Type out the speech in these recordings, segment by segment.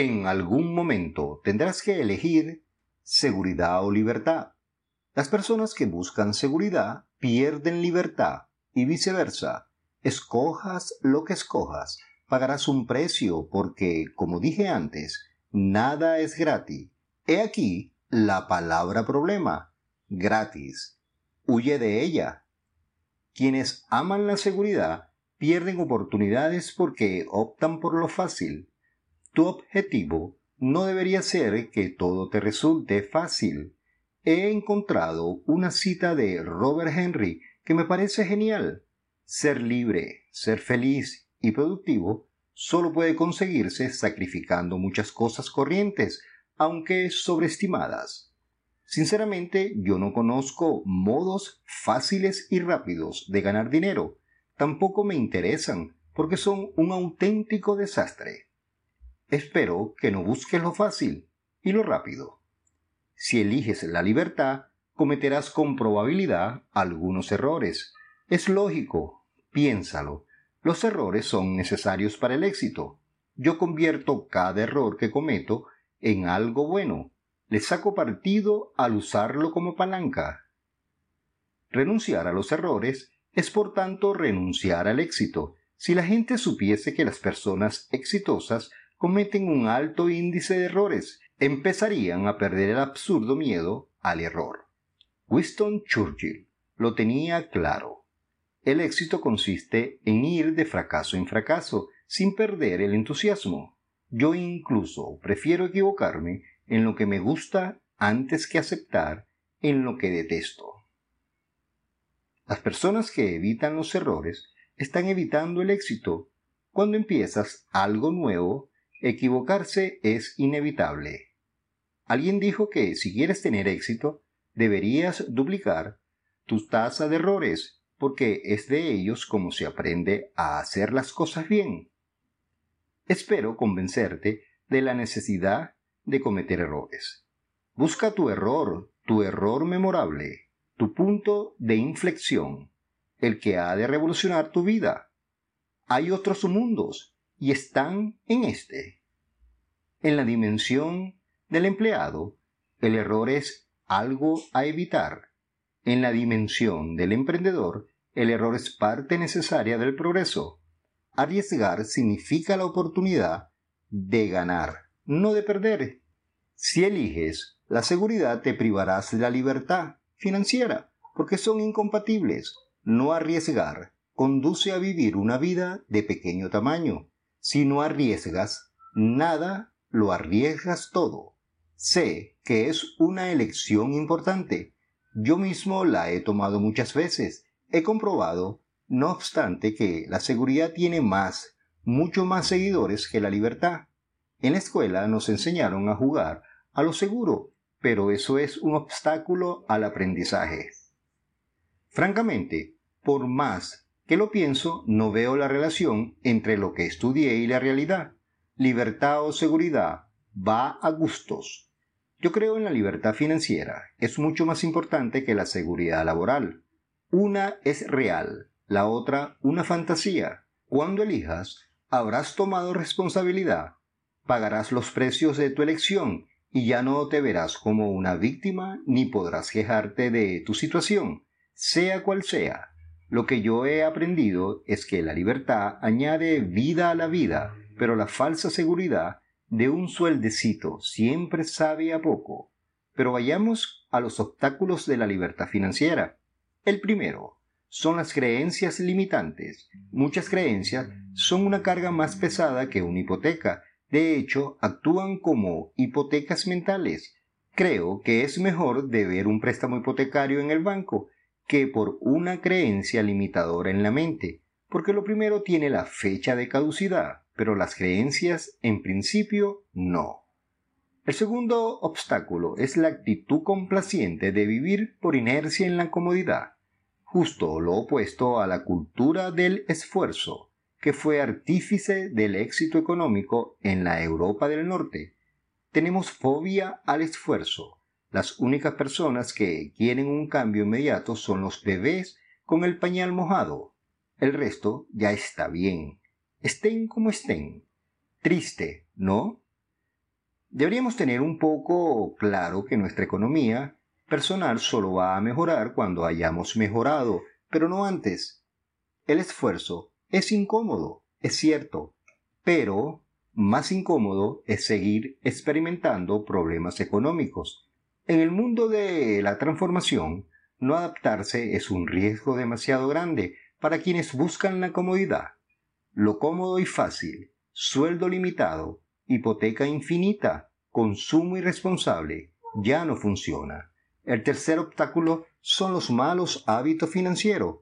En algún momento tendrás que elegir seguridad o libertad. Las personas que buscan seguridad pierden libertad y viceversa. Escojas lo que escojas, pagarás un precio porque, como dije antes, nada es gratis. He aquí la palabra problema, gratis. Huye de ella. Quienes aman la seguridad pierden oportunidades porque optan por lo fácil. Tu objetivo no debería ser que todo te resulte fácil. He encontrado una cita de Robert Henry que me parece genial. Ser libre, ser feliz y productivo solo puede conseguirse sacrificando muchas cosas corrientes, aunque sobreestimadas. Sinceramente, yo no conozco modos fáciles y rápidos de ganar dinero. Tampoco me interesan, porque son un auténtico desastre. Espero que no busques lo fácil y lo rápido. Si eliges la libertad, cometerás con probabilidad algunos errores. Es lógico, piénsalo. Los errores son necesarios para el éxito. Yo convierto cada error que cometo en algo bueno. Le saco partido al usarlo como palanca. Renunciar a los errores es por tanto renunciar al éxito. Si la gente supiese que las personas exitosas cometen un alto índice de errores, empezarían a perder el absurdo miedo al error. Winston Churchill lo tenía claro. El éxito consiste en ir de fracaso en fracaso sin perder el entusiasmo. Yo incluso prefiero equivocarme en lo que me gusta antes que aceptar en lo que detesto. Las personas que evitan los errores están evitando el éxito. Cuando empiezas algo nuevo, Equivocarse es inevitable. Alguien dijo que si quieres tener éxito, deberías duplicar tu tasa de errores, porque es de ellos como se aprende a hacer las cosas bien. Espero convencerte de la necesidad de cometer errores. Busca tu error, tu error memorable, tu punto de inflexión, el que ha de revolucionar tu vida. Hay otros mundos y están en este. En la dimensión del empleado, el error es algo a evitar. En la dimensión del emprendedor, el error es parte necesaria del progreso. Arriesgar significa la oportunidad de ganar, no de perder. Si eliges la seguridad, te privarás de la libertad financiera, porque son incompatibles. No arriesgar conduce a vivir una vida de pequeño tamaño, si no arriesgas nada, lo arriesgas todo. Sé que es una elección importante. Yo mismo la he tomado muchas veces. He comprobado, no obstante, que la seguridad tiene más, mucho más seguidores que la libertad. En la escuela nos enseñaron a jugar a lo seguro, pero eso es un obstáculo al aprendizaje. Francamente, por más que lo pienso, no veo la relación entre lo que estudié y la realidad. Libertad o seguridad va a gustos. Yo creo en la libertad financiera. Es mucho más importante que la seguridad laboral. Una es real, la otra una fantasía. Cuando elijas, habrás tomado responsabilidad, pagarás los precios de tu elección y ya no te verás como una víctima ni podrás quejarte de tu situación, sea cual sea. Lo que yo he aprendido es que la libertad añade vida a la vida, pero la falsa seguridad de un sueldecito siempre sabe a poco. Pero vayamos a los obstáculos de la libertad financiera. El primero son las creencias limitantes. Muchas creencias son una carga más pesada que una hipoteca. De hecho, actúan como hipotecas mentales. Creo que es mejor deber un préstamo hipotecario en el banco que por una creencia limitadora en la mente, porque lo primero tiene la fecha de caducidad, pero las creencias en principio no. El segundo obstáculo es la actitud complaciente de vivir por inercia en la comodidad, justo lo opuesto a la cultura del esfuerzo, que fue artífice del éxito económico en la Europa del Norte. Tenemos fobia al esfuerzo, las únicas personas que quieren un cambio inmediato son los bebés con el pañal mojado. El resto ya está bien. Estén como estén. Triste, ¿no? Deberíamos tener un poco claro que nuestra economía personal solo va a mejorar cuando hayamos mejorado, pero no antes. El esfuerzo es incómodo, es cierto, pero más incómodo es seguir experimentando problemas económicos. En el mundo de la transformación, no adaptarse es un riesgo demasiado grande para quienes buscan la comodidad. Lo cómodo y fácil, sueldo limitado, hipoteca infinita, consumo irresponsable, ya no funciona. El tercer obstáculo son los malos hábitos financieros.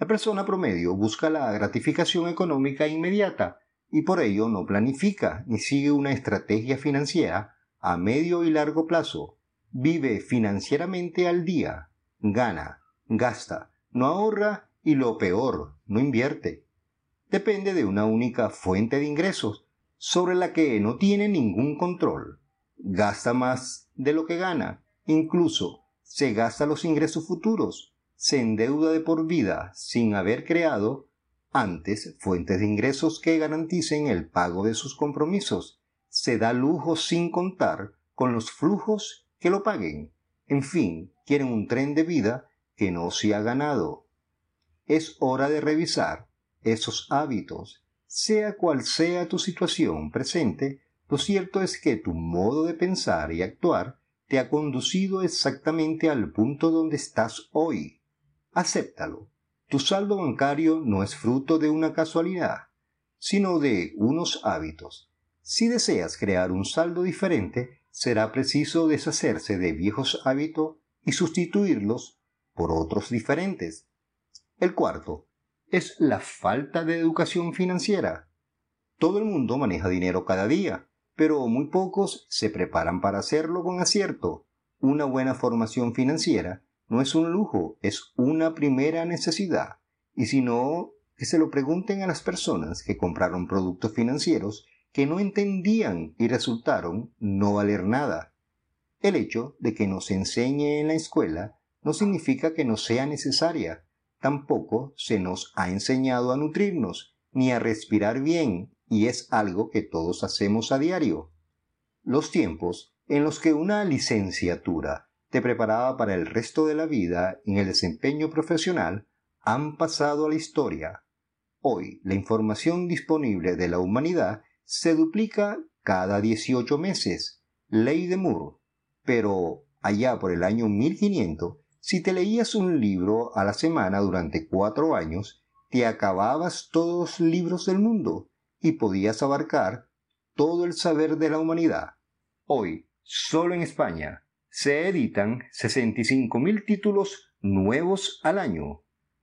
La persona promedio busca la gratificación económica inmediata y por ello no planifica ni sigue una estrategia financiera a medio y largo plazo. Vive financieramente al día, gana, gasta, no ahorra y lo peor, no invierte. Depende de una única fuente de ingresos sobre la que no tiene ningún control. Gasta más de lo que gana, incluso se gasta los ingresos futuros, se endeuda de por vida sin haber creado antes fuentes de ingresos que garanticen el pago de sus compromisos, se da lujo sin contar con los flujos que lo paguen. En fin, quieren un tren de vida que no se ha ganado. Es hora de revisar esos hábitos. Sea cual sea tu situación presente, lo cierto es que tu modo de pensar y actuar te ha conducido exactamente al punto donde estás hoy. Acéptalo. Tu saldo bancario no es fruto de una casualidad, sino de unos hábitos. Si deseas crear un saldo diferente, será preciso deshacerse de viejos hábitos y sustituirlos por otros diferentes. El cuarto es la falta de educación financiera. Todo el mundo maneja dinero cada día, pero muy pocos se preparan para hacerlo con acierto. Una buena formación financiera no es un lujo, es una primera necesidad. Y si no, que se lo pregunten a las personas que compraron productos financieros que no entendían y resultaron no valer nada. El hecho de que nos enseñe en la escuela no significa que no sea necesaria. Tampoco se nos ha enseñado a nutrirnos, ni a respirar bien, y es algo que todos hacemos a diario. Los tiempos en los que una licenciatura te preparaba para el resto de la vida en el desempeño profesional han pasado a la historia. Hoy la información disponible de la humanidad se duplica cada 18 meses, ley de Moore. Pero allá por el año 1500, si te leías un libro a la semana durante cuatro años, te acababas todos los libros del mundo y podías abarcar todo el saber de la humanidad. Hoy, solo en España, se editan 65.000 títulos nuevos al año.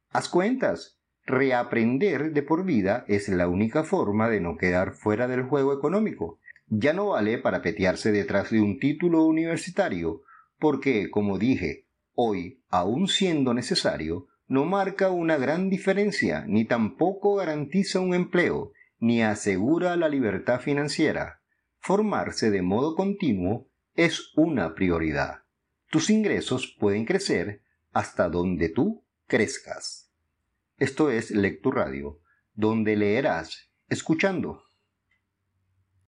Haz cuentas. Reaprender de por vida es la única forma de no quedar fuera del juego económico. Ya no vale para petearse detrás de un título universitario, porque, como dije, hoy, aun siendo necesario, no marca una gran diferencia, ni tampoco garantiza un empleo, ni asegura la libertad financiera. Formarse de modo continuo es una prioridad. Tus ingresos pueden crecer hasta donde tú crezcas. Esto es Lectura Radio, donde leerás escuchando.